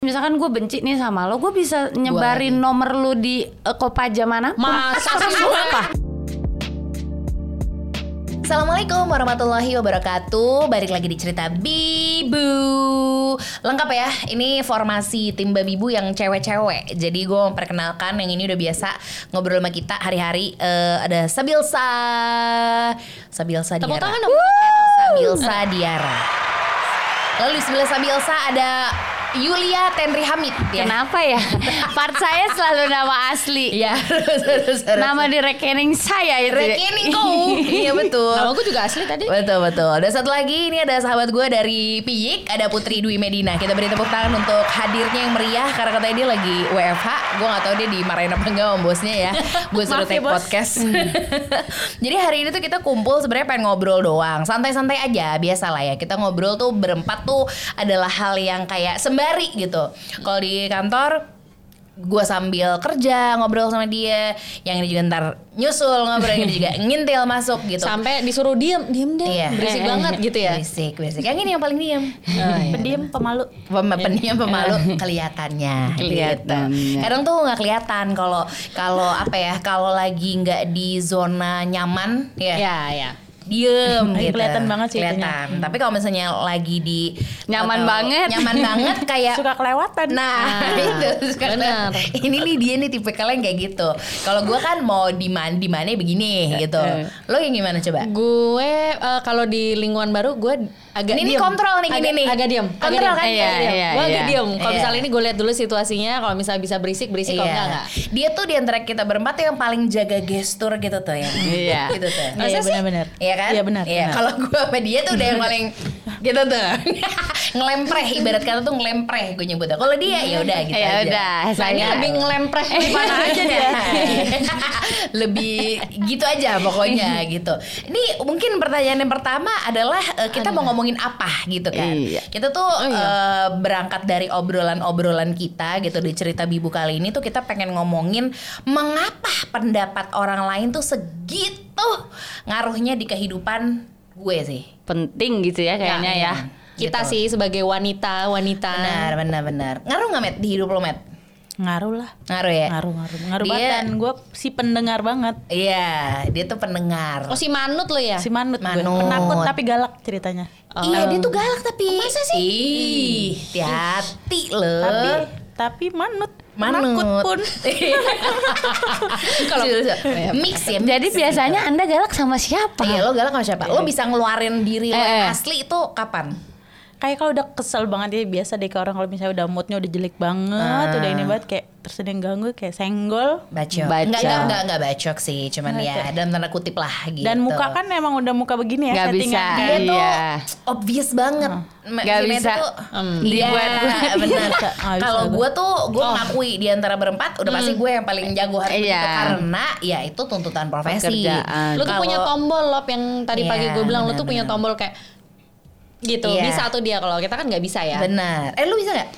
Misalkan gue benci nih sama lo, gue bisa nyebarin nomor lu di uh, kopaja mana? Masa sih apa? Assalamualaikum warahmatullahi wabarakatuh. Balik lagi di cerita Bibu. Lengkap ya Ini formasi tim Babibu yang cewek-cewek. Jadi gue memperkenalkan Yang ini udah biasa ngobrol sama kita hari-hari Eh, Ada Sabilsa. Sabilsa Tepuk Diara. tangan dong. Sabilsa Diara. Lalu di sebelah Sabilsa ada Yulia Tenri Hamid ya. Kenapa ya? Part saya selalu nama asli. Iya. Nama di rekening saya itu. Rekeningku Iya betul Nama gue juga asli tadi. Betul betul. Dan satu lagi ini ada sahabat gue dari Piyik, ada Putri Dwi Medina. Kita beri tepuk tangan untuk hadirnya yang meriah karena katanya dia lagi WFH. Gue nggak tahu dia dimarahin apa enggak sama bosnya ya. Gue suruh ya, take podcast. Jadi hari ini tuh kita kumpul sebenarnya pengen ngobrol doang, santai-santai aja, biasa lah ya. Kita ngobrol tuh berempat tuh adalah hal yang kayak sembari gitu. Kalau di kantor gue sambil kerja ngobrol sama dia yang ini juga ntar nyusul ngobrol yang ini juga ngintil masuk gitu Sampai disuruh diem, diem deh. Iya. Berisik banget gitu ya. Berisik, berisik. Yang ini yang paling diam. Pendiam pemalu. Pem pendiam pemalu kelihatannya. Kelihatannya. Gitu. Kadang tuh nggak kelihatan kalau kalau apa ya kalau lagi nggak di zona nyaman ya. Ya, ya. Diem gitu. kelihatan banget sih Kelihatan. Tapi kalau misalnya lagi di Nyaman atau- banget. Nyaman banget kayak suka kelewatan. Nah, Nah, itu suka bener. Ini nih dia nih tipe kalian kayak gitu. Kalau gue kan mau di mana di mana begini gitu. Eh. Lo yang gimana coba? Gue eh, kalau di lingkungan baru gue agak Ini- ini diem. kontrol nih, gini nih. Agak diem. Kontrol kan? Iya, Agak diem. iya, Gue agak iya. diem. Kalau Iya. misalnya ini gue lihat dulu situasinya. Kalau misalnya bisa berisik, berisik. Kalau Iya. enggak, enggak. Dia tuh di antara kita berempat yang paling jaga gestur gitu tuh ya. Iya. Gitu tuh. Iya, iya, benar-benar. Iya kan? Iya, benar, Iya, kalau gue sama dia tuh udah yang paling gitu tuh. ngelempreh ibarat kata tuh ngelempreh gue nyebutnya. Kalau dia ya udah gitu Ya udah, saya lebih ngelempreh. Eh, mana aja dia. lebih gitu aja pokoknya gitu. Ini mungkin pertanyaan yang pertama adalah eh, kita mau ngomongin apa gitu kan. Iya. Kita tuh eh, berangkat dari obrolan-obrolan kita gitu di cerita Bibu kali ini tuh kita pengen ngomongin mengapa pendapat orang lain tuh segitu ngaruhnya di kehidupan gue sih. penting gitu ya kayaknya ya. Kita Gitu. sih sebagai wanita, wanita. Benar, benar, benar. Ngaruh nggak Met di hidup lo Met? Ngaruh lah. Ngaruh ya? Ngaruh, ngaruh. Ngaruh Dia- banget. Gue si pendengar banget. Iya, dia tuh pendengar. Oh si manut lo ya? Si manut, gue. Manut. Penakut tapi galak ceritanya. Iya dia tuh galak tapi Masa sih? Ih, hati-hati loh Tapi tapi manut. Manut. Penakut pun. Kalau mix ya Jadi biasanya Anda galak sama siapa? Iya lo galak sama siapa? Lo bisa ngeluarin diri lo yang Eh, eh. asli itu kapan? Kayak kalau udah kesel banget ya biasa deh ke orang kalau misalnya udah moodnya udah jelek banget, Ah. udah ini banget kayak terus ada yang ganggu kayak senggol. Bacok. Enggak, enggak, enggak, enggak bacok sih Cuman ya dalam tanda kutip lah gitu Dan muka kan emang udah muka begini ya Nggak bisa. settingan. Dia tuh Iya. obvious banget Ma- Nggak Meta bisa. tuh, Hmm. Iya Dibuat. benar Nggak bisa, Kalau gue tuh Gue ngakui di antara berempat Udah pasti gue yang paling jago hari itu Iya. Karena ya itu tuntutan profesi Pekerjaan. Lu tuh Kalau- punya tombol lop yang tadi pagi Iya, gue bilang lu tuh punya tombol kayak gitu. Iya. Bisa tuh dia kalau kita kan nggak bisa ya. Benar Eh lu bisa gak?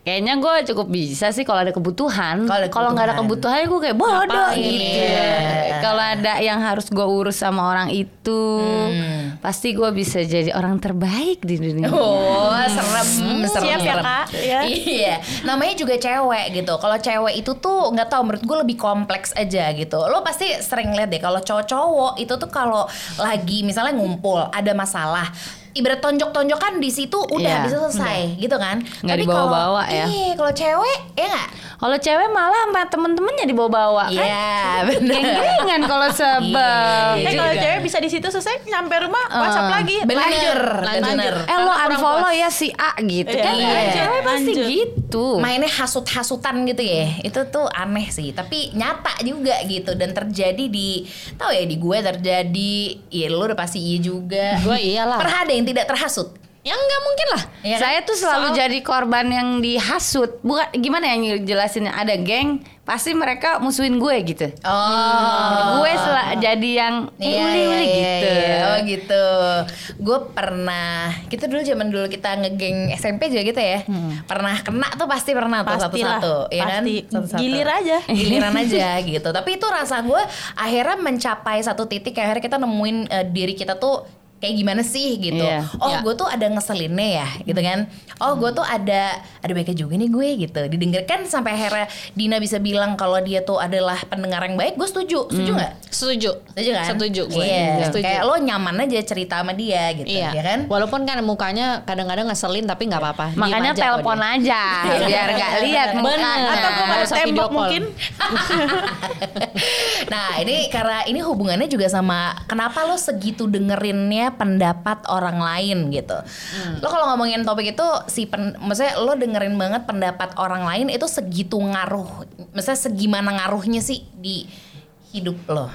Kayaknya gue cukup bisa sih kalau ada kebutuhan. Kalau nggak ada kebutuhan. gue kayak bodoh Ngapain? gitu. Iya. Kalau ada yang harus gue urus sama orang itu, Hmm. pasti gue bisa jadi orang terbaik di dunia. Oh, serem, serem, Siap ya. Kak? Ya. Iya, namanya juga cewek gitu. Kalau cewek itu tuh nggak tahu menurut gue lebih kompleks aja gitu. Lo pasti sering lihat deh kalau cowok-cowok itu tuh kalau lagi misalnya ngumpul ada masalah ibarat tonjok-tonjokan di situ udah Iya. bisa selesai gitu kan. Nggak Tapi kalau- dibawa-bawa ya. Iya, kalau cewek ya nggak? Kalau cewek malah sama temen-temennya dibawa-bawa kan. Iya, benar. Geng-gengan kalau sebel. Iya. Eh kalau cewek bisa di situ selesai nyampe rumah Eh, WhatsApp lagi. Bener, Lanjut. Eh lo unfollow ya si A gitu Iya. kan. Iya. Cewek pasti gitu. mainnya hasut-hasutan gitu ya itu tuh aneh sih tapi nyata juga gitu dan terjadi di tahu ya di gue terjadi ya lu udah pasti iya juga Gue iyalah. pernah ada yang tidak terhasut Ya nggak mungkin lah. Iya kan? Saya tuh selalu Soal- jadi korban yang dihasut. Bukan gimana yang jelasinnya ada geng, pasti mereka musuhin gue gitu. oh Gue sel- jadi yang Iya, uli-uli iya, gitu. iya. Oh gitu. Gue pernah, kita dulu zaman dulu kita ngegeng SMP juga gitu ya. Pernah kena tuh pasti pernah tuh satu-satu, ya kan? pasti. Satu-satu. Gilir aja. Giliran aja gitu. Tapi itu rasa gue akhirnya mencapai satu titik akhirnya kita nemuin eh, diri kita tuh kayak gimana sih gitu. Iya. Oh, Iya. gue tuh ada ngeselinnya ya, gitu kan. Oh, gue tuh ada ada baiknya juga nih gue gitu. Didengarkan sampai akhirnya Dina bisa bilang kalau dia tuh adalah pendengar yang baik, gue setuju. Setuju nggak? Setuju. Setuju kan? Setuju gue. Iya. Setuju. Kayak lo nyaman aja cerita sama dia gitu, Iya. ya kan? Walaupun kan mukanya kadang-kadang ngeselin tapi nggak apa-apa. Makanya telepon aja biar nggak lihat mukanya. Atau gue Nggak pada tembok call. mungkin. nah ini karena ini hubungannya juga sama kenapa lo segitu dengerinnya pendapat orang lain gitu. Lo kalau ngomongin topik itu si pen, maksudnya lo dengerin banget pendapat orang lain itu segitu ngaruh, maksudnya segimana ngaruhnya sih di hidup lo.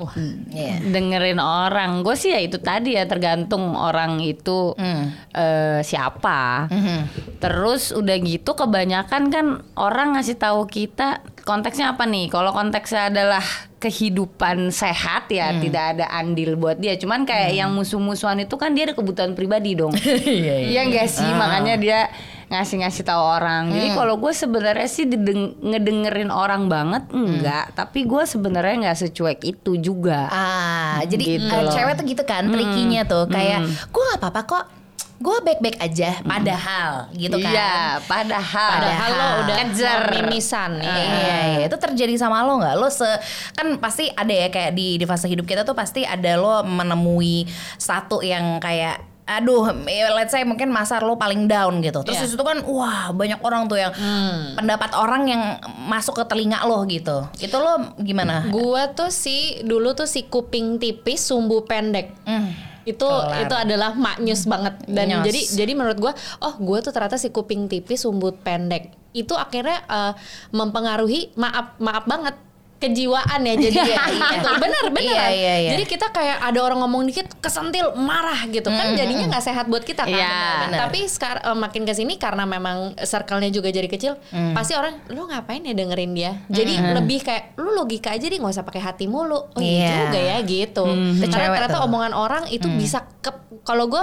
Wah. Iya. dengerin orang gue sih ya itu tadi ya tergantung orang itu Hmm. eh, siapa Mhm. terus udah gitu kebanyakan kan orang ngasih tahu kita konteksnya apa nih? Kalau konteksnya adalah kehidupan sehat ya Hmm. tidak ada andil buat dia. Cuman kayak yang musuh-musuhan itu kan dia ada kebutuhan pribadi dong. Iya, iya nggak sih? Makanya dia ngasih-ngasih tahu orang. Jadi kalau gue sebenarnya sih ngedengerin orang banget enggak. Tapi gue sebenarnya nggak secuek itu juga. Ah, jadi Gitu cewek tuh gitu kan, trikinya tuh. Kayak gue gak apa-apa kok, gue baik-baik aja, padahal gitu kan. Iya, padahal. Padahal lo udah kejar mimisan nih. Iya, iya, itu terjadi sama lo nggak? Lo se kan pasti ada ya kayak di di fase hidup kita tuh pasti ada lo menemui satu yang kayak aduh, ya let's say mungkin masa lo paling down gitu. Terus Iya. di situ kan wah banyak orang tuh yang pendapat orang yang masuk ke telinga lo gitu. Itu lo gimana? Gua tuh si dulu tuh si kuping tipis sumbu pendek. Hmm. Itu Kelar. itu adalah maknyus banget dan Nyos. jadi jadi menurut gua oh gua tuh ternyata si kuping tipis sumbu pendek. Itu akhirnya eh, mempengaruhi maaf maaf banget kejiwaan ya jadi Iya, iya. gitu. bener bener Iya, iya, iya. jadi kita kayak ada orang ngomong dikit kesentil marah gitu kan jadinya nggak sehat buat kita kan Iya. Bener. tapi sekarang eh, makin ke sini karena memang circle-nya juga jadi kecil pasti orang lu ngapain ya dengerin dia jadi lebih kayak lu logika aja deh nggak usah pakai hati mulu oh iya Iya. juga ya gitu Itu karena ternyata tuh. omongan orang itu bisa ke kalau gue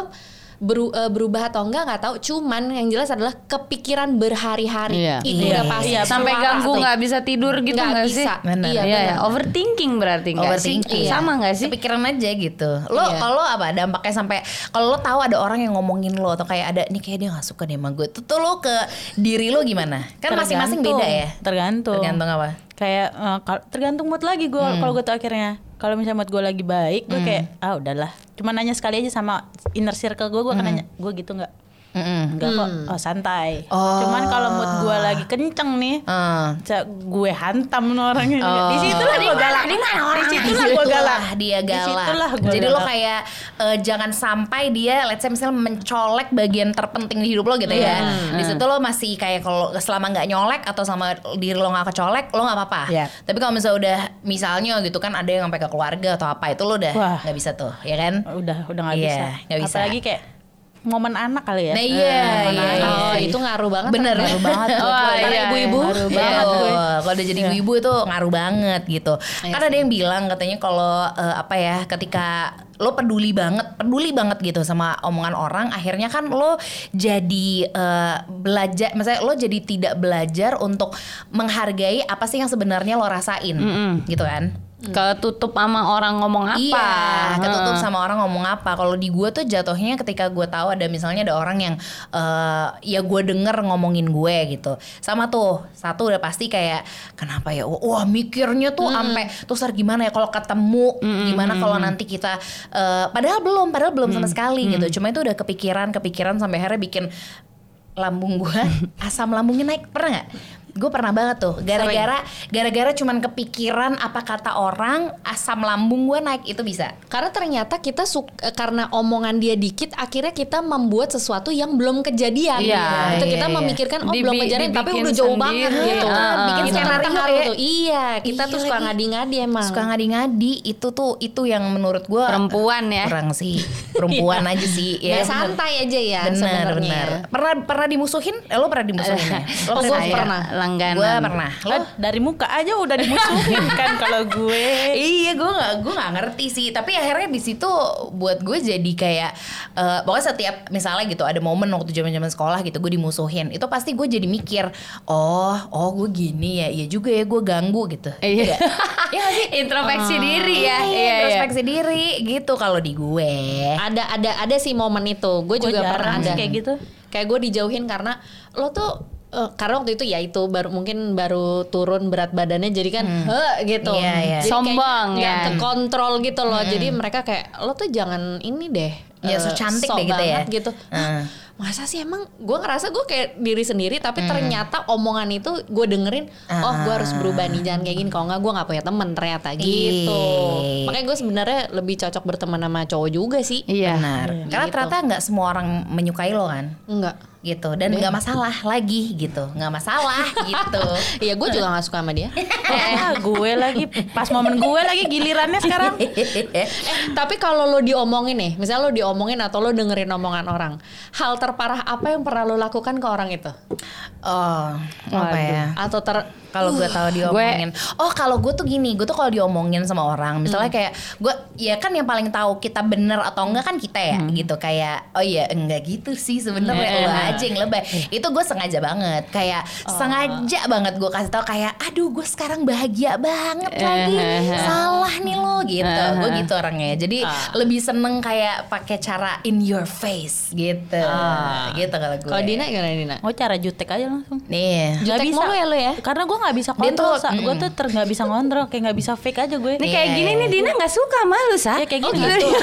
beru- eh, berubah atau enggak nggak tahu cuman yang jelas adalah kepikiran berhari-hari Iya. itu Iya. udah pasti Iya, sampai ganggu nggak bisa tidur gitu Nggak nggak sih? bisa. Bener. iya Iya, bener. ya, overthinking berarti nggak sih? Overthinking. Sama nggak sih? Kepikiran aja gitu. Lo Iya. kalau apa dampaknya sampai kalau lo tahu ada orang yang ngomongin lo atau kayak ada nih kayak dia nggak suka deh sama gue. Itu tuh lo ke diri lo gimana? Kan masing-masing beda ya. Tergantung. Tergantung apa? Kayak kal- tergantung mood lagi gue kalau gue tuh akhirnya. Kalau misalnya mood gue lagi baik, gue kayak ah udahlah. Cuma nanya sekali aja sama inner circle gue, gue akan nanya, gue gitu nggak? Enggak kok, oh, santai. Oh. Cuman kalau mood gue lagi kenceng nih, Eh. ca- gue hantam nih orangnya. Oh. Di situ lah gue galak. Di situ lah gue galak. dia galak. Di situlah gua Jadi lo kayak eh, jangan sampai dia let's say misalnya mencolek bagian terpenting di hidup lo gitu ya. Di situ lo masih kayak kalau selama nggak nyolek atau sama diri lo nggak kecolek lo nggak apa-apa. Iya. Tapi kalau misalnya udah misalnya gitu kan ada yang sampai ke keluarga atau apa itu lo udah Wah. nggak bisa tuh, ya kan? Udah, udah nggak Iya, bisa. nggak bisa. Apalagi kayak momen anak kali ya. Nah iya, iya, iya. oh itu ngaruh banget Bener. ngaruh banget Oh, para iya, ibu-ibu Ngaruh Iya. banget gue. Kalau udah jadi ibu-ibu itu ngaruh banget gitu. Iya Kan ada yang bilang katanya kalau eh, apa ya ketika lo peduli banget, peduli banget gitu sama omongan orang, akhirnya kan lo jadi eh, belajar, misalnya lo jadi tidak belajar untuk menghargai apa sih yang sebenarnya lo rasain, gitu kan? Ketutup sama orang ngomong apa? Iya, ketutup Heeh. sama orang ngomong apa. Kalau di gue tuh jatuhnya ketika gue tahu ada misalnya ada orang yang eh, ya gue denger ngomongin gue gitu. Sama tuh satu udah pasti kayak kenapa ya? Wah mikirnya tuh sampai terus ntar gimana ya kalau ketemu gimana kalau nanti kita eh, padahal belum, padahal belum sama sekali gitu. Cuma itu udah kepikiran, kepikiran sampai akhirnya bikin lambung gue asam lambungnya naik pernah nggak? Gue pernah banget tuh gara-gara gara-gara cuman kepikiran apa kata orang asam lambung gue naik itu bisa. Karena ternyata kita suk- eh, karena omongan dia dikit, akhirnya kita membuat sesuatu yang belum kejadian. Iya, Itu iya, kita iya. memikirkan oh Dibi- belum kejadian, tapi udah jauh sendiri. banget gitu. Ah, bikin Itu kan skenario ya. tuh. Iya, kita Iya tuh suka ngadi-ngadi emang. Suka ngadi-ngadi itu tuh itu yang menurut gue Perempuan ya. kurang sih perempuan aja sih ya, ya. santai aja ya Benar sebenarnya. benar. Pernah pernah dimusuhin? Eh, lo pernah dimusuhin ya? Lo Oh, pernah Saya pernah. Langganan. Gue pernah. Lo? Ah, dari muka aja udah dimusuhin kan kalau gue. iya gue nggak gue nggak ngerti sih tapi akhirnya di situ buat gue jadi kayak eh, pokoknya setiap misalnya gitu ada momen waktu zaman zaman sekolah gitu gue dimusuhin itu pasti gue jadi mikir oh oh gue gini ya iya juga ya gue ganggu gitu Iya. Iya nggak sih Introspeksi diri ya. Iya, Iya, iya. introspeksi diri gitu kalau di gue ada ada ada sih momen itu gue juga pernah sih ada kayak gitu. kayak gue dijauhin karena lo tuh eh, karena waktu itu ya itu baru mungkin baru turun berat badannya jadi kan "Heh," gitu. Iya, iya. Jadi Sombong, nggak ya. kekontrol gitu loh. Jadi mereka kayak lo tuh jangan ini deh Ya, eh, so cantik sok deh gitu ya. banget gitu. Hah, masa sih emang gue ngerasa gue kayak diri sendiri tapi ternyata omongan itu gue dengerin oh gue harus berubah nih jangan kayak gini. Kalau nggak gue nggak punya temen ternyata gitu. Makanya gue sebenarnya lebih cocok berteman sama cowok juga sih. Iya. benar. Karena Gitu. ternyata nggak semua orang menyukai lo kan? Enggak gitu. Dan nggak masalah lagi gitu. Nggak masalah gitu. Iya gue juga gak suka sama dia. Ah, gue lagi pas momen gue lagi gilirannya sekarang. Eh tapi kalau lo diomongin nih Misalnya lo diomongin atau lo dengerin omongan orang Hal terparah apa yang pernah lo lakukan ke orang itu? oh apa ya? Atau ter kalau gue tahu diomongin. Oh kalau gue tuh gini gue tuh kalau diomongin sama orang misalnya kayak gue ya kan yang paling tahu kita bener atau enggak kan kita ya gitu. Kayak oh iya enggak gitu sih sebenarnya. Lo aja yang lebay. Itu gue sengaja banget. Kayak sengaja banget gue kasih tahu kayak aduh gue sekarang bahagia banget lagi. salah nih lo gitu. Gue gitu orangnya. Jadi lebih seneng kayak pakai cara in your face gitu. Gitu kalau gue. Kalau Dina gimana Dina? Mau cara jutek aja langsung. nih. Nggak Jutek mulu ya lo ya? Karena gue nggak bisa kontrol, gue tuh ter nggak bisa kontrol, kayak nggak bisa fake aja gue. Nih kayak Iya, gini iya. nih Dina nggak suka sama lu, Sa. Ya kayak Oh, gini. gitu.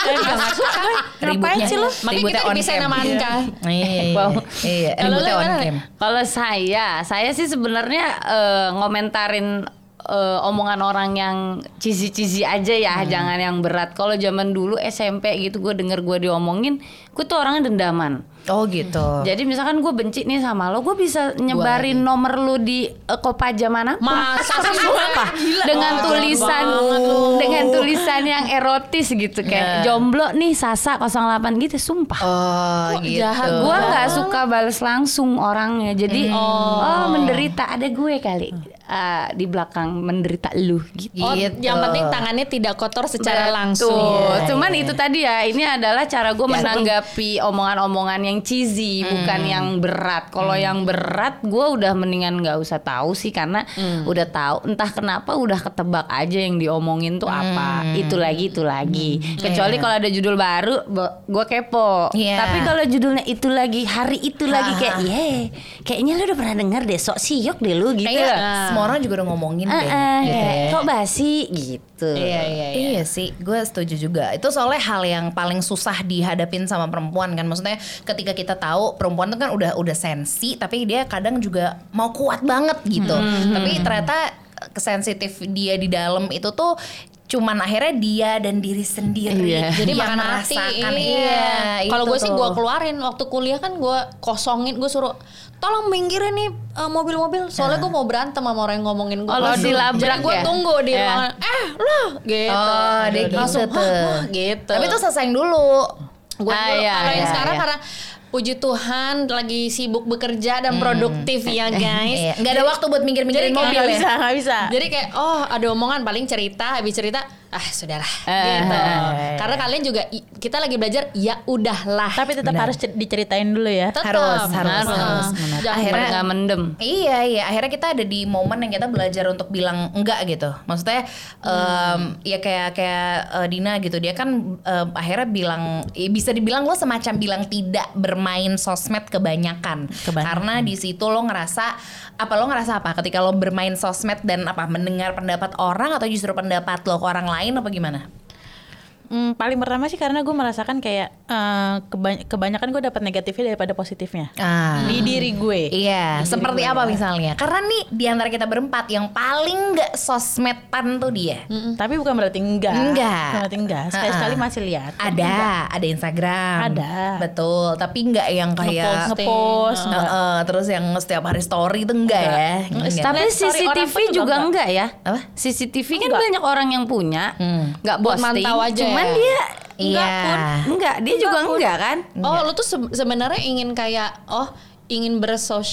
Gue juga gak suka Ngapain sih lo? Makanya kita bisa nama Anka Iya, Wow. iya. Kalau Ributnya lu on gimana? cam. Kalau saya, saya sih sebenarnya eh, ngomentarin eh, omongan orang yang cizi-cizi aja ya, jangan yang berat. Kalau zaman dulu SMP gitu, gue denger gue diomongin, gue tuh orangnya dendaman. Oh gitu. Jadi misalkan gue benci nih sama lo, gue bisa nyebarin nomor lu di uh, Kopaja mana? Masa sih Sumpah. Dengan tulisan dengan tulisan yang erotis gitu kayak jomblo nih Sasa 08 gitu, sumpah. Oh Kok gitu. jahat Gua nggak suka balas langsung orangnya. Jadi oh, menderita ada gue kali uh, di belakang menderita lu gitu. Oh, Gitu. yang penting tangannya tidak kotor secara langsung. Betul. Cuman itu tadi ya, ini adalah cara gue menanggapi omongan-omongan yang cheesy, bukan yang berat. Kalau yang berat, gue udah mendingan nggak usah tahu sih, karena udah tahu. Entah kenapa udah ketebak aja yang diomongin tuh apa. Itu lagi, itu lagi. Kecuali kalau ada judul baru, gue kepo. Iya. Tapi kalau judulnya itu lagi, hari itu lagi kayak, ye, kayaknya lu udah pernah denger deh, sok siok deh lu gitu. Kayaknya semua orang juga udah ngomongin Ah, deh. ah, gitu kayak, ya. kok basi gitu. Iya, iya, iya. Iya sih, gue setuju juga. Itu soalnya hal yang paling susah dihadapin sama perempuan kan. Maksudnya ketika kita tahu perempuan itu kan udah udah sensi, tapi dia kadang juga mau kuat banget gitu. Tapi ternyata kesensitif dia di dalam itu tuh cuman akhirnya dia dan diri sendiri Iya. Jadi yang makan hati. merasakan. Iya. Kalau gue sih gue keluarin waktu kuliah kan gue kosongin gue suruh tolong minggirin nih eh, mobil-mobil soalnya gue mau berantem sama orang yang ngomongin gue. Oh, lo dilabrak Jadi gue ya? tunggu di Iya. ruangan. Eh lo gitu. Oh, dia gitu Langsung, tuh. "Hah, wah," gitu. Tapi itu selesaiin dulu. gue Ah, iya, kalau yang iya, sekarang iya. karena puji Tuhan lagi sibuk bekerja dan produktif ya guys. Iya, nggak ada waktu buat minggir-minggirin kayak- mobil Nggak ya. bisa, nggak bisa. Jadi kayak oh ada omongan paling cerita habis cerita ah sudahlah Eh, gitu. eh, Karena kalian juga kita lagi belajar ya udahlah. Tapi tetap harus cer- diceritain dulu ya. Tetap. Harus, harus, Heeh. harus. Jangan Akhirnya- nggak mendem. Iya iya akhirnya kita ada di momen yang kita belajar untuk bilang enggak gitu maksudnya em, ya kayak kayak eh, Dina gitu dia kan em, akhirnya bilang ya bisa dibilang lo semacam bilang tidak bermain sosmed kebanyakan, Kebanyakan. karena di situ lo ngerasa apa lo ngerasa apa ketika lo bermain sosmed dan apa mendengar pendapat orang atau justru pendapat lo ke orang lain apa gimana? Hmm, paling pertama sih karena gue merasakan kayak eh, keba- kebanyakan gue dapat negatifnya daripada positifnya Ah. di diri gue. Iya, seperti apa misalnya? Karena nih di antara kita berempat yang paling nggak sosmedan tuh dia. Mm-mm, Tapi bukan berarti enggak. Enggak. Bukan berarti enggak. Sekali-sekali masih lihat. Ada, ada Instagram. Ada. Betul, tapi nggak yang kayak. Ngepost. Eh, eh, terus yang setiap hari story itu enggak, ya. Enggak. Tapi CCTV juga juga enggak. enggak ya? Apa? CCTV kan Enggak. banyak orang yang punya, enggak Buat posting. mantau aja Cuman ya? dia enggak Iya. pun, enggak, dia juga enggak kan? Oh, lu tuh se- sebenarnya ingin kayak oh ingin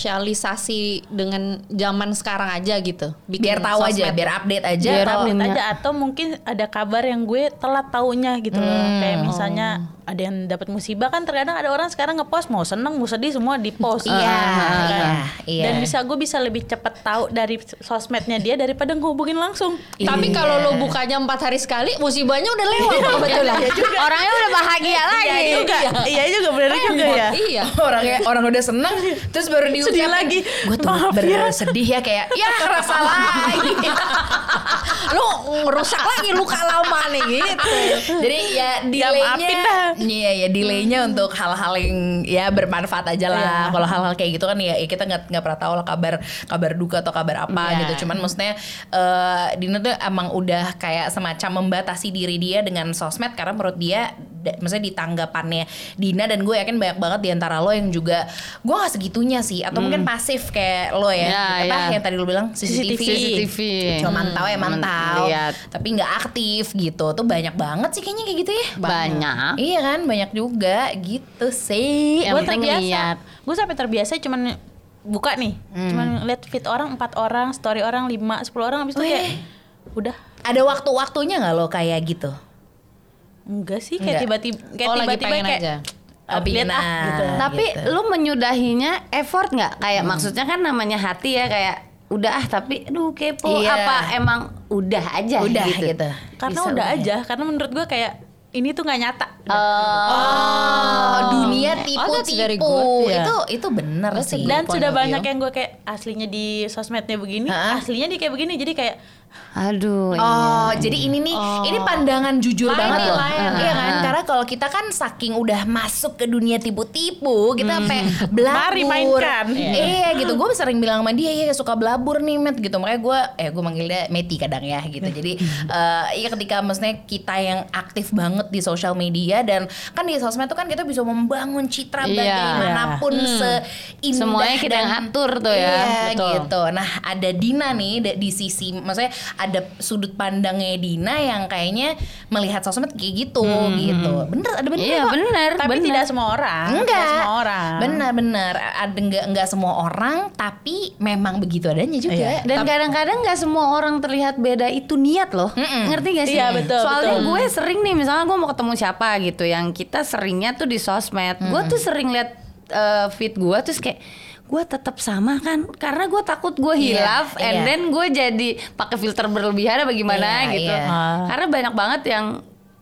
bersosialisasi dengan zaman sekarang aja gitu. Bikin biar tahu aja sosmed. biar update aja Biar atau- update. aja atau mungkin ada kabar yang gue telat taunya gitu loh. Hmm. Kayak misalnya ada yang dapat musibah kan terkadang ada orang sekarang ngepost mau seneng mau sedih semua di post. Iya, iya, iya. Dan bisa gue bisa lebih cepet tahu dari sosmednya dia daripada ngehubungin langsung. Tapi Iya. kalau lo bukanya empat hari sekali, musibahnya udah lewat kebetulan. Orangnya udah bahagia lagi. Iya juga, iya juga bener juga ya. iya. orangnya orang udah seneng terus baru diucapin Sedih lagi. gue tuh Maaf ya. bersedih ya kayak ya kerasa lagi Lo ngerusak lagi luka lama nih gitu. jadi ya maafin delaynya dah. Iya ya delaynya untuk hal-hal yang ya bermanfaat aja lah. Kalau hal-hal kayak gitu kan ya, ya kita nggak nggak pernah tahu lah kabar kabar duka atau kabar apa Iya. gitu. Cuman maksudnya eh, Dina tuh emang udah kayak semacam membatasi diri dia dengan sosmed karena menurut dia maksudnya di tanggapannya Dina dan gue yakin banyak banget di antara lo yang juga gue gak segitunya sih atau mungkin pasif kayak lo ya, Ya, apa ya. yang tadi lo bilang CCTV, CCTV. cuma mantau ya mantau Lihat. tapi nggak aktif gitu tuh banyak banget sih kayaknya kayak gitu ya Banyak. Iya kan banyak juga gitu sih. Yang gue terbiasa. lihat. Gue sampai terbiasa cuman buka nih, Hmm. cuman lihat feed orang empat orang, story orang lima, sepuluh orang, habis itu kayak udah Ada waktu-waktunya nggak lo kayak gitu? Enggak sih kayak tiba-tiba kayak Oh, lagi tiba-tiba kayak aja. "Ah, Pengen lihat ah ah." gitu. Tapi gitu. lu menyudahinya effort nggak? Kayak maksudnya kan namanya hati ya kayak udah ah tapi aduh kepo Iya. apa emang udah aja Udah gitu. gitu. Karena Bisa udah aja, karena menurut gue kayak ini tuh nggak nyata. Oh, dunia Oh, that's very tipu-tipu. ya. Itu itu bener sih. Dan sudah banyak yang gue kayak aslinya di sosmednya begini, Hah? aslinya dia kayak begini. Jadi kayak Aduh. iya. Oh, jadi ini nih, ini pandangan jujur Lain banget loh. lain. Iya kan? Karena kalau kita kan saking udah masuk ke dunia tipu-tipu, kita sampai belabur. Mari mainkan. Iya gitu. Gue sering bilang sama dia, ya suka belabur nih, Met gitu. Makanya gue, eh gue manggil dia Meti kadang ya gitu. Jadi, eh iya ketika maksudnya kita yang aktif banget di sosial media dan kan di sosmed tuh kan kita bisa membangun citra Iya. bagaimanapun seindah Semuanya kita dan- yang atur tuh ya. Iya Betul. gitu. Nah ada Dina nih di sisi, maksudnya ada sudut pandangnya Dina yang kayaknya melihat sosmed kayak gitu gitu. Bener ada bener Iya kok. bener. tapi bener. tidak semua orang. Enggak. Tidak semua orang. Bener bener. Ada enggak enggak semua orang tapi memang begitu adanya juga. Iya. Dan kadang-kadang nggak semua orang terlihat beda itu niat loh, ngerti gak sih? Iya, betul, Soalnya betul. gue sering nih, misalnya gue mau ketemu siapa gitu, yang kita seringnya tuh di sosmed, gue tuh sering lihat eh, feed gue terus kayak gue tetap sama kan, karena gue takut gue Iya, hilaf, iya. and then gue jadi pakai filter berlebihan apa gimana Iya, gitu. iya. Ah. Karena banyak banget yang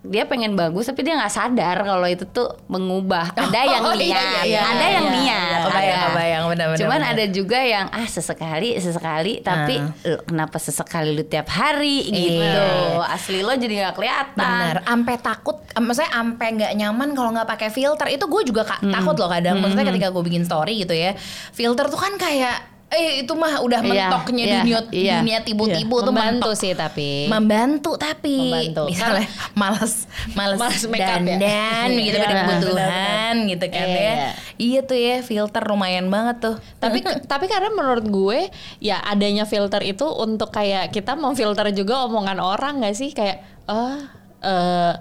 dia pengen bagus tapi dia nggak sadar kalau itu tuh mengubah. Ada yang Oh, iya, niat, iya, ada iya, yang iya. niat. Kebayang, ada. kebayang, benar, benar, Cuman benar. ada juga yang ah sesekali sesekali tapi lu kenapa sesekali lu tiap hari gitu. Iya. Asli lo jadi nggak kelihatan. Benar, ampe takut, em, maksudnya ampe nggak nyaman kalau nggak pakai filter. Itu gue juga ka- takut loh kadang. Maksudnya ketika gue bikin story gitu ya, filter tuh kan kayak, eh itu mah udah Iya, mentoknya iya, dunia iya. dunia tipu-tipu tuh Membantu mentok. sih tapi. membantu tapi Membantu. misalnya malas malas ya? dandan gitu Iya, pada kebutuhan gitu kan Iya, ya iya. iya tuh ya filter lumayan banget tuh tapi tapi karena menurut gue ya adanya filter itu untuk kayak kita memfilter juga omongan orang nggak sih kayak oh eh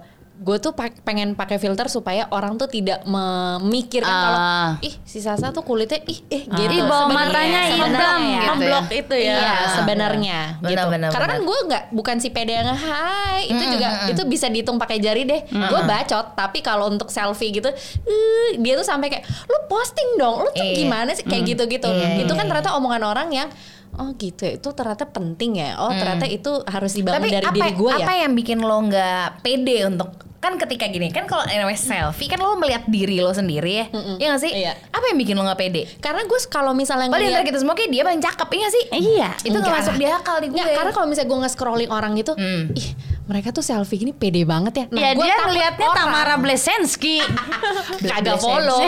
gue tuh pak- pengen pakai filter supaya orang tuh tidak memikirkan kalau Ah. ih si Sasa tuh kulitnya ih eh gitu Ih, bawah matanya hitam ya. gitu Memblok itu ya. Iya sebenarnya Benar, gitu. benar, Karena kan gue nggak bukan si pede yang hai itu juga itu bisa dihitung pakai jari deh. Gue bacot tapi kalau untuk selfie gitu, eh, dia tuh sampai kayak lu posting dong, lu tuh Iya. gimana sih kayak gitu-gitu. Iya, itu iya, kan ternyata omongan orang yang oh gitu ya, itu ternyata penting ya. Oh ternyata itu harus dibangun tapi dari apa diri gue ya. apa yang bikin lo nggak pede untuk kan ketika gini kan kalau namanya selfie kan lo melihat diri lo sendiri ya Iya gak sih Iya. apa yang bikin lo nggak pede Karena gue kalau misalnya antara ngeliat kita semua kayak dia paling cakep iya gak sih? Iya. Itu gak Enggak. masuk di akal di gue Nggak, karena kalau misalnya gue nge-scrolling orang gitu, Hmm. ih mereka tuh selfie ini pede banget ya. Nah, ya gua dia ngelihatnya orang- Tamara Blesensky. kagak follow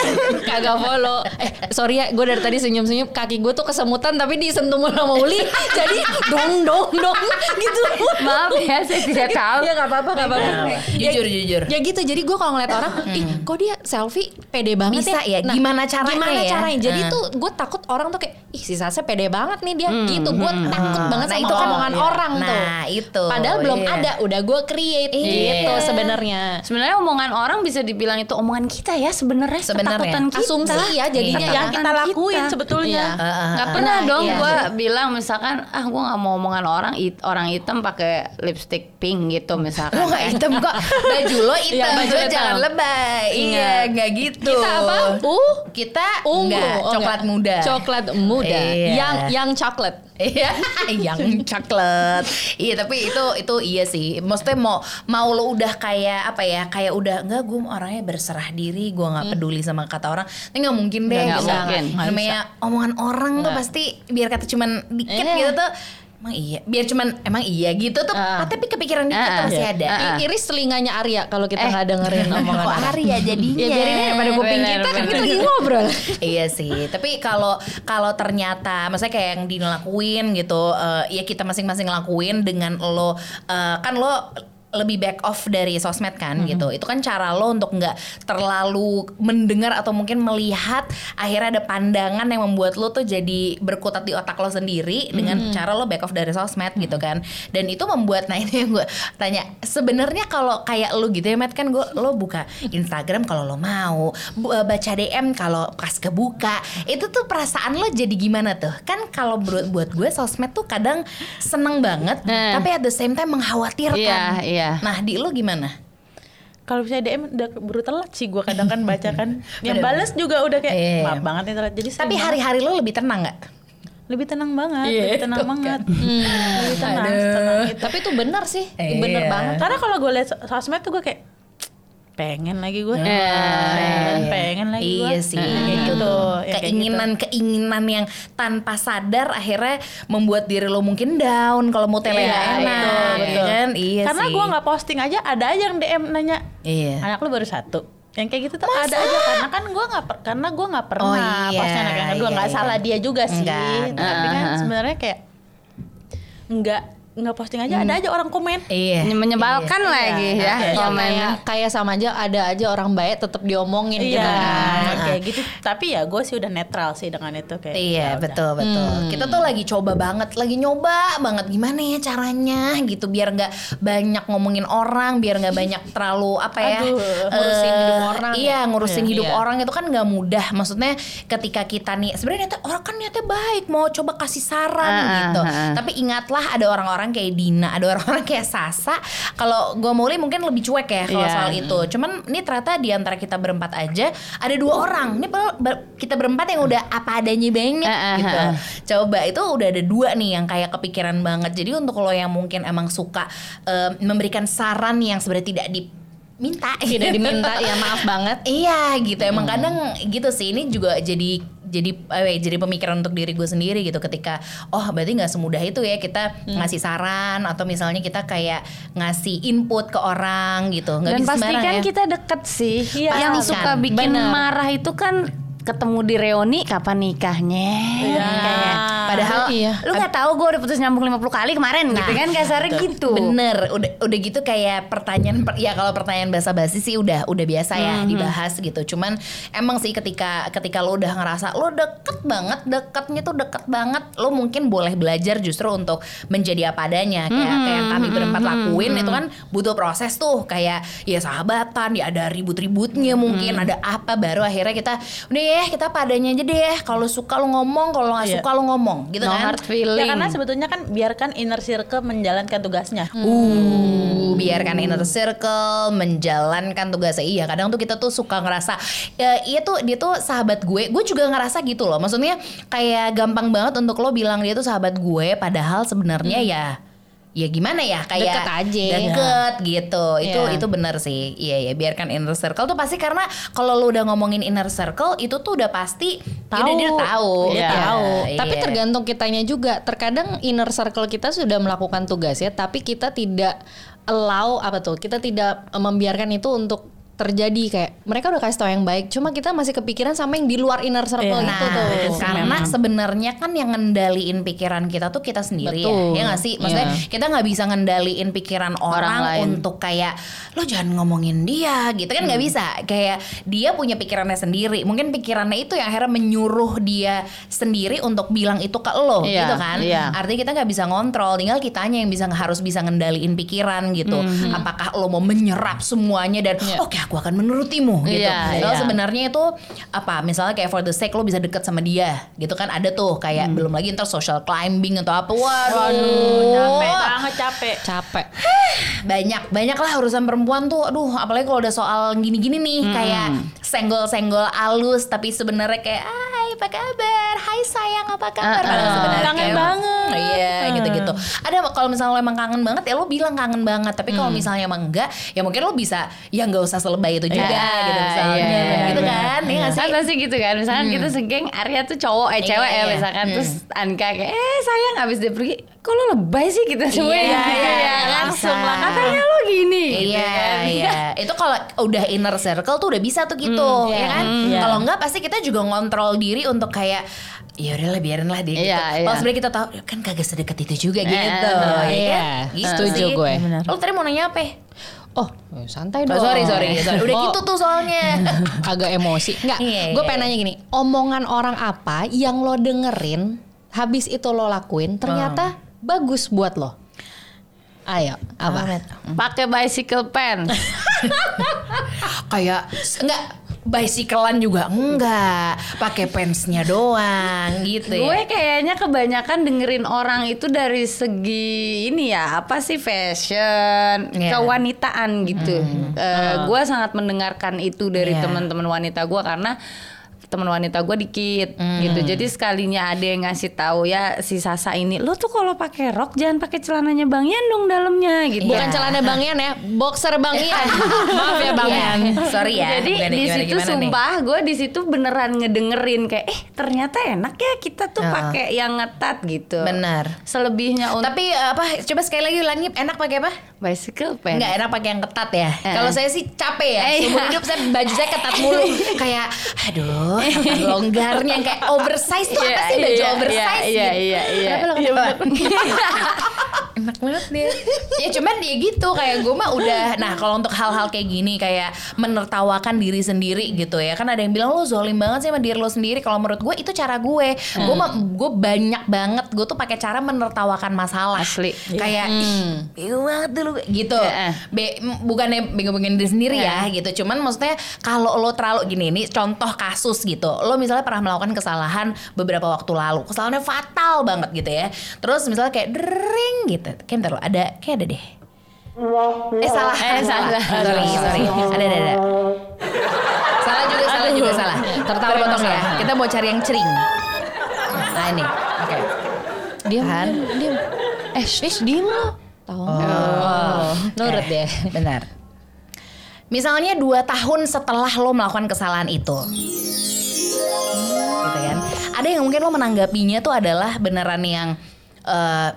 kagak follow eh sorry ya gue dari tadi senyum senyum kaki gue tuh kesemutan tapi disentuh sama Uli jadi dong dong dong gitu Maaf ya saya tidak tahu. ya nggak apa-apa nggak apa-apa Jujur, jujur. ya gitu jadi gue kalau ngeliat orang ih kok dia selfie pede banget Bisa ya? Gimana caranya gimana ya? caranya jadi Hmm. tuh gue takut orang tuh kayak ih si Sasa pede banget nih dia gitu gue takut banget Nah, sama itu kan- omongan iya. orang tuh Nah, itu, padahal belum belum ada udah gue create Iya. gitu sebenarnya Sebenarnya omongan orang bisa dibilang itu omongan kita ya sebenarnya Sebenarnya. ketakutan kita. asumsi ya jadinya Iya. ya yang kita lakuin kita. sebetulnya. Iya. nggak pernah Nah, dong iya. gue bilang misalkan ah gue nggak mau omongan orang it- orang hitam pakai lipstick pink gitu misalkan Lo gak hitam kok Baju lo hitam Iya, baju Lo jangan lebay Iya gak gitu kita apa uh Kita ungu enggak, Oh, Coklat enggak. muda coklat muda Iya. yang yang coklat Iya, yang coklat. Iya, tapi itu itu iya sih. Maksudnya mau mau lo udah kayak apa ya? Kayak udah enggak gue orangnya berserah diri, gue nggak peduli sama kata orang. Ini nggak mungkin deh. Nggak gitu. mungkin. Namanya omongan orang tuh pasti biar kata cuman dikit Iya. gitu tuh. Emang iya, biar cuman emang iya gitu tuh. Ah. tapi kepikiran dikit tuh Ah, masih iya. ada. Ah, ah. I- iris telinganya Arya kalau kita Eh. nggak dengerin omongan orang. Arya jadinya? ya biarin aja pada kuping Bener, kita kan bener. kita lagi ngobrol iya sih tapi kalau kalau ternyata maksudnya kayak yang dilakuin gitu eh, ya kita masing-masing lakuin dengan lo eh, kan lo lebih back off dari sosmed kan gitu. Itu kan cara lo untuk nggak terlalu mendengar atau mungkin melihat akhirnya ada pandangan yang membuat lo tuh jadi berkutat di otak lo sendiri dengan cara lo back off dari sosmed gitu kan. Dan itu membuat nah ini yang gue tanya sebenarnya kalau kayak lo gitu ya Matt kan gue lo buka Instagram kalau lo mau eh, baca DM kalau pas kebuka itu tuh perasaan lo jadi gimana tuh? Kan kalau buat buat gue sosmed tuh kadang seneng banget Nah. tapi at the same time mengkhawatirkan. Iya, iya. Nah di lo gimana Kalau bisa DM udah keburu telat sih gue kadang kan baca kan. Yang balas juga udah kayak Iya. maaf banget nih telat. Jadi tapi banget. hari-hari lo lebih tenang nggak lebih tenang banget, Iya, lebih tenang tuh kan. banget. Lebih tenang, tenang gitu. tapi itu benar sih Iya. bener banget Karena kalau gue liat sos- sosmed tuh gue kayak pengen lagi gue. Iya. pengen, pengen lagi gue. Iya sih, Kayak gitu. Ya, kayak keinginan keinginan yang tanpa sadar akhirnya membuat diri lo mungkin down kalau mau tele Iya, nggak enak, betul, ya betul. kan? Iya Karena gue nggak posting aja ada aja yang DM nanya Iya. anak lu baru satu yang kayak gitu tuh ada aja karena kan gue nggak karena gue nggak pernah Oh, iya, posting anak yang kedua iya, nggak iya. salah dia juga sih Enggak, tapi kan enggak. sebenarnya kayak nggak nggak posting aja ada aja orang komen Iya. menyebalkan Iya. lagi ya ya komennya. kayak kayak sama aja ada aja orang baik tetap diomongin gitu Iya, kan kayak gitu. Tapi ya gue sih udah netral sih dengan itu kayak. Iya ya udah. betul betul. Kita tuh lagi coba banget, lagi nyoba banget gimana ya caranya gitu biar nggak banyak ngomongin orang, biar nggak banyak terlalu apa ya Aduh, ngurusin eh, hidup orang Iya ya. ngurusin Iya. hidup Iya. orang itu kan nggak mudah. Maksudnya ketika kita nih sebenarnya orang kan niatnya baik mau coba kasih saran ah, gitu. ah. Tapi ingatlah ada orang-orang kayak Dina, ada orang-orang kayak Sasa. Kalau gue Molly mungkin lebih cuek ya kalau Iya. soal itu. Cuman ini ternyata di antara kita berempat aja ada dua orang. Ini kita berempat yang udah apa adanya banget ah, gitu. Coba itu udah ada dua nih yang kayak kepikiran banget. Jadi untuk lo yang mungkin emang suka eh, memberikan saran yang sebenarnya tidak diminta, tidak diminta ya maaf banget Iya gitu emang kadang gitu sih ini juga jadi jadi eh, jadi pemikiran untuk diri gue sendiri gitu ketika oh berarti nggak semudah itu ya kita ngasih saran atau misalnya kita kayak ngasih input ke orang gitu nggak Dan bisa pastikan ya. kita deket sih. Yang pastikan. suka bikin Bener. marah itu kan ketemu di reuni kapan nikahnya. Iya. Kayak, Padahal Iya. lu nggak tahu gue udah putus nyambung 50 kali kemarin gitu kan kasarnya gitu. Bener, udah udah gitu kayak pertanyaan per- ya kalau pertanyaan bahasa basi sih udah udah biasa ya Mhm. dibahas gitu. Cuman emang sih ketika ketika lo udah ngerasa lo deket banget, deketnya tuh deket banget, lo mungkin boleh belajar justru untuk menjadi apa adanya kayak Mhm, kayak yang kami berempat lakuin itu kan butuh proses tuh kayak ya sahabatan, ya ada ribut-ributnya mungkin Mhm. ada apa baru akhirnya kita udah ya kita padanya aja deh. Kalau suka lo ngomong, kalau nggak Iya. suka lo ngomong gitu no kan. hard feeling. Ya karena sebetulnya kan biarkan inner circle menjalankan tugasnya. Uh, biarkan inner circle menjalankan tugasnya. Iya, kadang tuh kita tuh suka ngerasa ya, iya tuh dia tuh sahabat gue. Gue juga ngerasa gitu loh. Maksudnya kayak gampang banget untuk lo bilang dia tuh sahabat gue padahal sebenarnya ya ya gimana ya kayak Deket aja. deket gitu itu Iya. itu bener sih iya ya biarkan inner circle tuh pasti karena kalau lo udah ngomongin inner circle itu tuh udah pasti ya udah dia tahu Dia Iya, tahu. iya. Tapi tergantung kitanya juga. Terkadang inner circle kita sudah melakukan tugasnya, tapi kita tidak allow apa tuh? Kita tidak membiarkan itu untuk terjadi kayak mereka udah kasih tau yang baik, cuma kita masih kepikiran sama yang di luar inner circle Iya. itu Nah, tuh. karena sebenarnya kan yang ngendaliin pikiran kita tuh kita sendiri Betul. ya, ya nggak sih? Maksudnya Iya. kita nggak bisa ngendaliin pikiran orang, Orang lain. untuk kayak lo jangan ngomongin dia, gitu kan Hmm. nggak bisa. Kayak dia punya pikirannya sendiri. Mungkin pikirannya itu yang akhirnya menyuruh dia sendiri untuk bilang itu ke lo, Iya, gitu kan? iya. Artinya kita nggak bisa ngontrol, tinggal kitanya yang bisa harus bisa ngendaliin pikiran gitu. Hmm. Apakah lo mau menyerap semuanya dan Iya. oke aku akan menurutimu gitu. Iya, Kalau iya. sebenarnya itu apa? Misalnya kayak for the sake lo bisa deket sama dia, gitu kan? Ada tuh kayak belum lagi ntar social climbing atau apa. Waduh, capek banget capek. capek. banyak banyak lah urusan perempuan tuh. Aduh, apalagi kalau udah soal gini-gini nih, kayak senggol-senggol alus, tapi sebenarnya kayak, Hai, apa kabar? Hai sayang, apa kabar? Padahal ah. sebenarnya Kangen kayak, banget. Iya, gitu-gitu. Ada kalau misalnya lo emang kangen banget ya lo bilang kangen banget. Tapi kalau misalnya emang enggak, ya mungkin lo bisa ya nggak usah selebay itu juga Iya, gitu misalnya. iya, gitu iya. kan? Iya nggak sih? Kan pasti gitu kan Misalkan kita segeng Arya tuh cowok Eh cewek Iya, ya iya. misalkan Terus Anka kayak Eh sayang abis dia pergi Kok lo lebay sih kita semua Iya, gitu iya, ya iya, Langsung lah Katanya lo gini gitu Iya, kan. iya. Itu kalau udah inner circle tuh udah bisa tuh gitu, ya kan? Iya. Kalau enggak pasti kita juga ngontrol diri untuk kayak ya udahlah biarin lah dia gitu. Iya, Kalau iya. sebenarnya kita tahu kan kagak sedekat itu juga gitu. eh, ya iya. kan? Gitu Setuju sih. gue. Lo tadi mau nanya apa? Oh, santai Oh, dong. sorry, sorry, sorry. Udah Oh, gitu tuh soalnya. agak emosi. Enggak, Iya, gue iya, pengen iya. nanya gini, omongan orang apa yang lo dengerin, habis itu lo lakuin, ternyata bagus buat lo? Ayo, apa? Pakai bicycle pen kayak enggak bicyclean juga enggak, pakai pentsnya doang gitu ya. Gue kayaknya kebanyakan dengerin orang itu dari segi ini ya apa sih fashion, Iya. kewanitaan gitu. Eh, Gue sangat mendengarkan itu dari Iya. teman-teman wanita gue karena teman wanita gue dikit gitu. Jadi sekalinya ada yang ngasih tahu ya si Sasa ini, lo tuh kalau pakai rok jangan pakai celananya Bang Yan dong dalamnya gitu. Bukan celana Bang Ian ya, boxer Bang Ian. Maaf ya Bang Iya. Ian. Sorry ya. Jadi di situ sumpah gue di situ beneran ngedengerin kayak eh ternyata enak ya kita tuh Ah. pakai yang ngetat gitu. Benar. Selebihnya untuk Tapi apa? Coba sekali lagi ulangi. Enak pakai apa? bicycle pen. Enggak enak pakai yang ketat ya. Eh. Kalau saya sih capek ya. Eh, Seumur iya. hidup saya baju saya ketat mulu. kayak aduh, apa longgarnya yang kayak oversize tuh apa Iya, sih baju iya, oversize iya, gitu. iya, iya. Kenapa lo ketawa? enak banget dia. ya cuman dia gitu kayak gue mah udah. Nah kalau untuk hal-hal kayak gini kayak menertawakan diri sendiri gitu ya. Kan ada yang bilang lo zolim banget sih sama diri lo sendiri. Kalau menurut gue itu cara gue. Gue mah gue banyak banget. Gue tuh pakai cara menertawakan masalah. Asli. Kayak ih, bego banget dulu gitu. Iya. Be- bukannya bego-begoin diri sendiri ya gitu. Cuman maksudnya kalau lo terlalu gini ini contoh kasus gitu. Lo misalnya pernah melakukan kesalahan beberapa waktu lalu. Kesalahannya fatal banget gitu ya. Terus misalnya kayak dering gitu. Kayak bentar lo ada kayak ada deh. Eh salah. Eh, salah. Sorry, sorry. Ada ada ada. Salah juga, salah juga salah. Tertawa Terpotong ya. Kita mau cari yang cering. Nah ini. Oke. Diam, Kan? diam, diam. Eh, shh, diam lo. Tahu. Oh. Nurut Oke, deh. Benar. Misalnya dua tahun setelah lo melakukan kesalahan itu, gitu kan? Ada yang mungkin lo menanggapinya tuh adalah beneran yang, eh,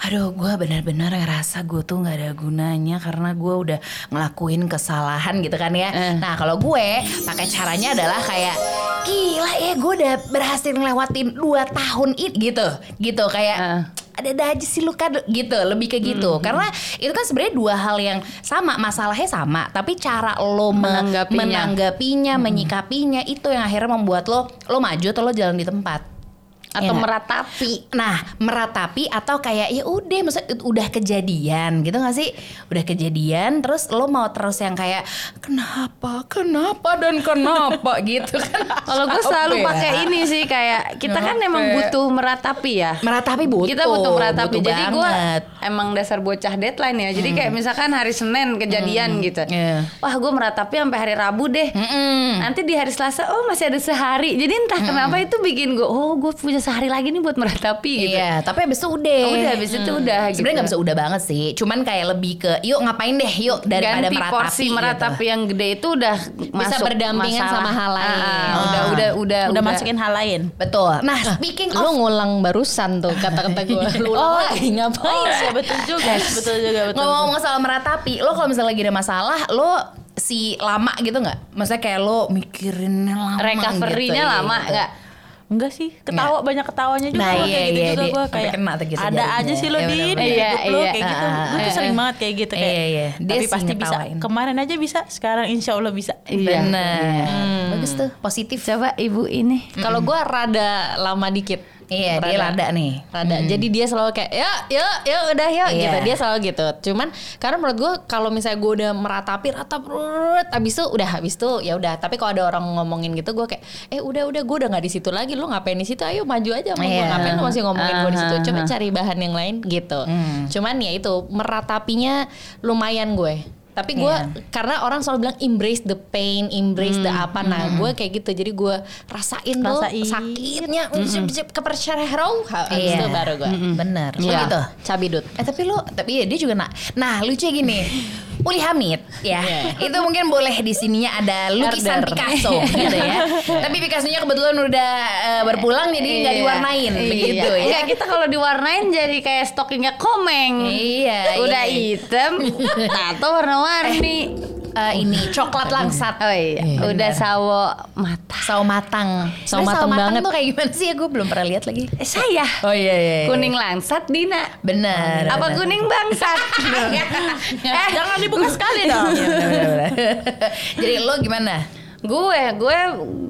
aduh, gue benar-benar ngerasa gue tuh nggak ada gunanya karena gue udah ngelakuin kesalahan gitu kan ya. Nah kalau gue pakai caranya adalah kayak gila ya gue udah berhasil ngelewatin dua tahun itu gitu, gitu kayak Eh. Ada aja sih lu kan gitu lebih ke gitu. Hmm, karena itu kan sebenarnya dua hal yang sama. Masalahnya sama tapi cara lo me- Menanggapinya. menanggapinya menyikapinya itu yang akhirnya membuat lo lo maju atau lo jalan di tempat atau nggak? meratapi. Nah, meratapi atau kayak ya udah maksudnya itu udah kejadian gitu gak sih? Udah kejadian terus lo mau terus yang kayak kenapa? Kenapa dan kenapa gitu kan. Kalau gue selalu ya. pakai ini sih kayak kita kan emang butuh meratapi ya. meratapi butuh. kita butuh meratapi. butuh Jadi gue banget. emang dasar bocah deadline ya. Jadi kayak misalkan hari Senin kejadian gitu. Iya. Wah gue meratapi sampai hari Rabu deh. Mm-mm. Nanti di hari Selasa oh masih ada sehari. Jadi entah kenapa itu bikin gue oh gue punya sehari lagi nih buat meratapi gitu. Iya, tapi abis itu udah. Oh, udah, abis itu udah gitu. Sebenarnya nggak bisa udah banget sih. Cuman kayak lebih ke yuk ngapain deh yuk daripada Ganti meratapi. porsi gitu. meratapi yang gede itu udah masuk berdampingan masalah. sama hal lain. Ah, ah, Oh. udah udah udah Udah masukin hal lain. Betul. Nah, speaking Lu of ngulang barusan tuh kata-kata gue. Lu ulang lagi ngapain? Oh, iya betul juga, betul juga betul. ngomong-ngomong soal meratapi, lo kalau misalnya lagi ada masalah, lo si lama gitu nggak? Maksudnya kayak lo mikirinnya lama Recovery-nya gitu, lama gitu. Nggak? Enggak sih, ketawa banyak ketawanya juga Nah, iya, kayak gitu iya, juga dia gue kayak kena tuh gitu ada aja sih lo Iya, di Iya, hidup lo iya. kayak gitu. Ah, Gue tuh ah, sering ah. banget kayak gitu kayak. Iya, iya. Dia Tapi pasti bisa. ngetawain. Kemarin aja bisa, sekarang insya Allah bisa. Iya. Bener. Bagus tuh, positif. Coba ibu ini. Kalau gue rada lama dikit. Iya, dia lada nih. Rada. Jadi dia selalu kayak ya, ya, ya udah ya Iya. gitu. Dia selalu gitu. Cuman karena menurut gue kalau misalnya gue udah meratapi ratap rut, abis itu udah habis itu ya udah. Tapi kalau ada orang ngomongin gitu gue kayak eh udah udah gue udah nggak di situ lagi. Lu ngapain di situ? Ayo maju aja gue. Iya. Ngapain lu masih ngomongin gue di situ? Coba ah, cari bahan yang lain gitu. Cuman ya itu meratapinya lumayan gue. Tapi gue karena orang selalu bilang embrace the pain, embrace the apa. Nah gue kayak gitu. Jadi gue rasain, tuh Rasain. sakitnya, kepercayaan habis Iya. itu baru gue. Bener. Oh Iya. gitu. Cabidut. Eh tapi lu tapi ya dia juga nak. Nah, lucu gini. Uli Hamid ya. Iya. Itu mungkin boleh di sininya ada lukisan Herder. Picasso gitu ya. tapi Picasso-nya kebetulan udah eh, berpulang jadi nggak Iya. diwarnain Iya. begitu ya. Enggak, kita kalau diwarnain jadi kayak stokingnya komeng. Iya, Udah iya. hitam, tato warna-warni. Eh, ini coklat langsat. Oh iya, udah sawo mata. Sawo matang. Sawo Sebenarnya matang banget. tuh kayak gimana sih ya? Gue belum pernah lihat lagi. Eh, saya Oh iya iya. kuning langsat Dina. Bener. Apa bener. kuning bangsat? Eh, jangan dibuka sekali dong. Iya. Jadi lo gimana? gue, gue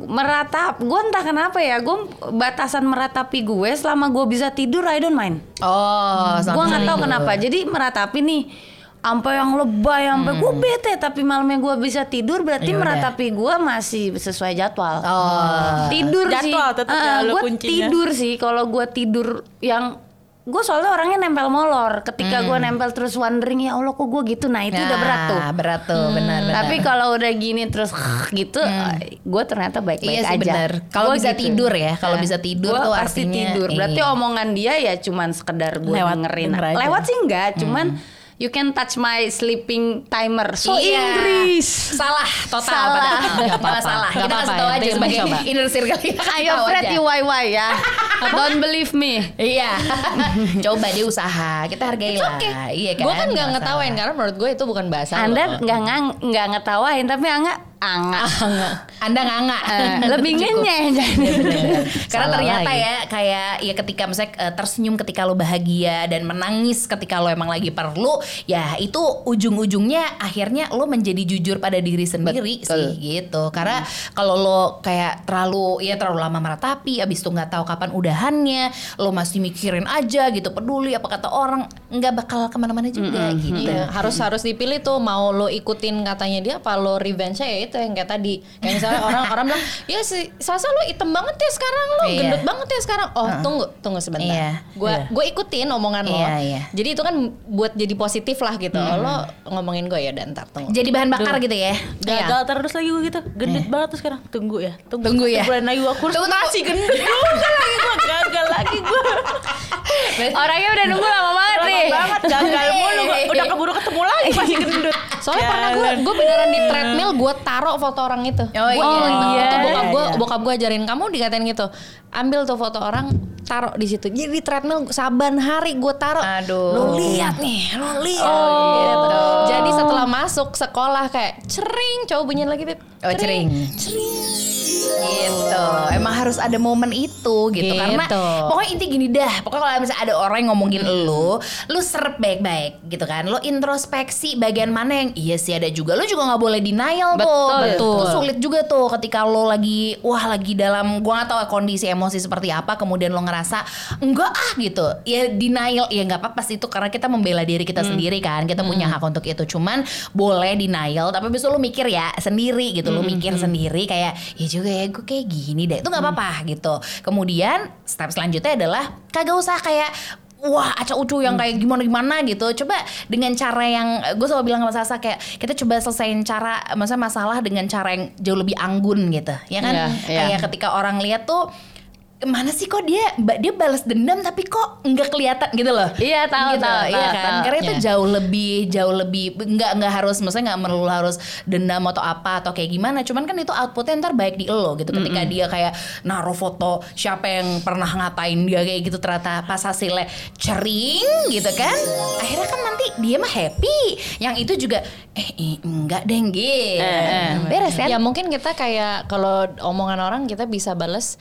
meratap. Gue entah kenapa ya, gue batasan meratapi gue selama gue bisa tidur I don't mind. Oh, gue nggak tahu kenapa. Jadi meratapi nih sampai yang lebay sampai gue bete tapi malamnya gue bisa tidur berarti Hmm. Ya udah. meratapi gue masih sesuai jadwal Oh. tidur sih Jadwal tetap ya, lu gue kuncinya. tidur sih kalau gue tidur yang gue soalnya orangnya nempel molor ketika gue nempel terus wondering ya allah kok gue gitu nah itu udah berat tuh Hmm. Nah, berat tuh, benar benar. tapi kalau udah gini terus gitu gue ternyata baik-baik Iya sih aja benar. Kalau Gua bisa gitu. tidur ya, kalau bisa tidur Gua tuh pasti artinya tidur berarti iya. omongan dia ya cuman sekedar gue dengerin lewat sih enggak cuman you can touch my sleeping timer so Iya. Inggris Salah total Salah. padahal. Nggak Nggak apa-apa. salah. Nggak Kita kasih apa-apa, tahu yang aja sebagai mencoba. inner circle kasih ayo Fred YY ya don't believe me Iya. Coba dia usaha. Kita hargai lah. Iya kan. Gue kan nggak Nggak ngetawain karena menurut gue itu bukan bahasa anda nggak nggak ngetawain tapi anga anga Anda nganga. Eh, lebih ngenyeh jadi Karena Salah ternyata lagi. ya kayak ya ketika misalnya eh, tersenyum ketika lo bahagia dan menangis ketika lo emang lagi perlu, ya itu ujung-ujungnya akhirnya lo menjadi jujur pada diri sendiri Betul. sih gitu. Karena kalau lo kayak terlalu ya terlalu lama meratapi, abis itu nggak tahu kapan udahannya, lo masih mikirin aja gitu, peduli apa kata orang, nggak bakal ke mana-mana juga gitu. Iya, harus harus dipilih tuh mau lo ikutin katanya dia apa lo revenge ya itu yang kayak tadi kayak misalnya orang orang bilang ya si Sasa lo hitam banget ya sekarang lo Iya. gendut banget ya sekarang oh tunggu tunggu sebentar Iya, gue iya. gue ikutin omongan lo Iya, iya. jadi itu kan buat jadi positif lah gitu lo ngomongin gue ya dan ntar tunggu Jadi bahan bakar gitu ya. Gagal terus lagi gue gitu. Gendut banget tuh sekarang. Tunggu ya. Tunggu, Tunggu ya. Bulan lagi gue kurus. Masih gendut juga lagi gue. Gagal lagi gue. orangnya udah nunggu lama banget Lama nih banget gagal mulu. Udah keburu ketemu lagi masih gendut. Soalnya pernah gue gue beneran di treadmill gue taruh foto orang itu. Oh, Gua iya. banget. iya. Itu bokap gue Iya. bokap gue ajarin kamu dikatain gitu. Ambil tuh foto orang taruh di situ. Jadi di treadmill saban hari gue taruh. Aduh. Lo lihat nih, lo lihat. Oh. Gitu. Jadi setelah masuk sekolah kayak cering, coba bunyiin lagi Beb. Oh, cering. Gitu. Emang harus ada momen itu gitu. Gitu. Karena pokoknya inti gini dah. Pokoknya kalau misalnya ada orang yang ngomongin lu, lu serap baik-baik gitu kan. Lu introspeksi bagian mana yang iya sih ada juga. Lu juga nggak boleh denial tuh. Betul. Betul. Lu sulit juga tuh ketika lu lagi wah lagi dalam gua nggak tahu kondisi emosi seperti apa kemudian lu ngerasa enggak ah gitu. Ya denial ya nggak apa-apa sih itu karena kita membela diri kita sendiri kan. Kita punya hak untuk itu. Cuman boleh denial tapi besok lu mikir ya sendiri gitu. Lu mikir sendiri kayak ya juga ya gue kayak gini deh. Itu nggak apa-apa gitu. Kemudian step selanjutnya adalah kagak usah kayak Wah acak ucu yang kayak gimana-gimana gitu Coba dengan cara yang Gue selalu bilang sama Sasa kayak Kita coba selesaiin cara Maksudnya masalah dengan cara yang jauh lebih anggun gitu Ya kan Iya, iya. Kayak ketika orang lihat tuh mana sih kok dia? Ba- dia balas dendam tapi kok nggak kelihatan gitu loh. Iya, tahu, gitu, tahu, iya tahu, kan? tahu. karena itu Iya. jauh lebih jauh lebih nggak nggak harus maksudnya nggak melulu harus dendam atau apa atau kayak gimana. Cuman kan itu outputnya ntar baik di lo gitu. Ketika dia kayak naruh foto siapa yang pernah ngatain dia kayak gitu ternyata pas hasilnya cering gitu kan akhirnya kan nanti dia mah happy. Yang itu juga eh ih, enggak deh gitu beres kan? Ya mungkin kita kayak kalau omongan orang kita bisa bales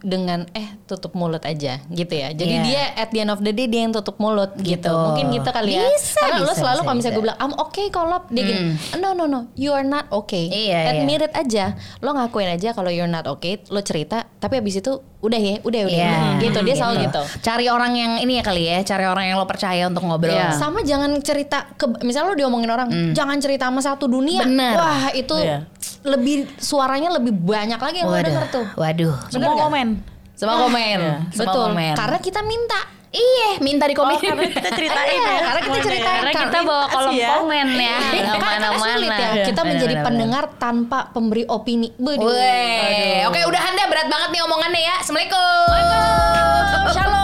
dengan eh tutup mulut aja gitu ya. Jadi Iya. dia at the end of the day dia yang tutup mulut gitu. Gitu. Mungkin gitu kali ya. Bisa, Karena lo bisa, selalu bisa, kalau misalnya bisa. gue bilang I'm okay kolab dia gini. No no no, you are not okay. Iya, Admit it aja. Lo ngakuin aja kalau you're not okay, lo cerita tapi abis itu udah ya, udah udah. Iya. Gitu dia selalu gitu. Cari orang yang ini ya kali ya, cari orang yang lo percaya untuk ngobrol. Iya. Sama jangan cerita ke misalnya lo diomongin orang, jangan cerita sama satu dunia. Bener. Wah, itu Iya. lebih suaranya lebih banyak lagi yang lo denger tuh. waduh. Semua komen. Semua komen, semua Betul. komen. Karena kita minta. iya, minta di komen. Oh, karena kita ceritain Iya, ya. karena kita ceritain. Karena kita bawa kolom ya. komen ya, Kan karena sulit ya. mana-mana. Kita menjadi pendengar tanpa pemberi opini. Weh, oke udah anda berat banget nih omongannya ya. Assalamualaikum. Shalom.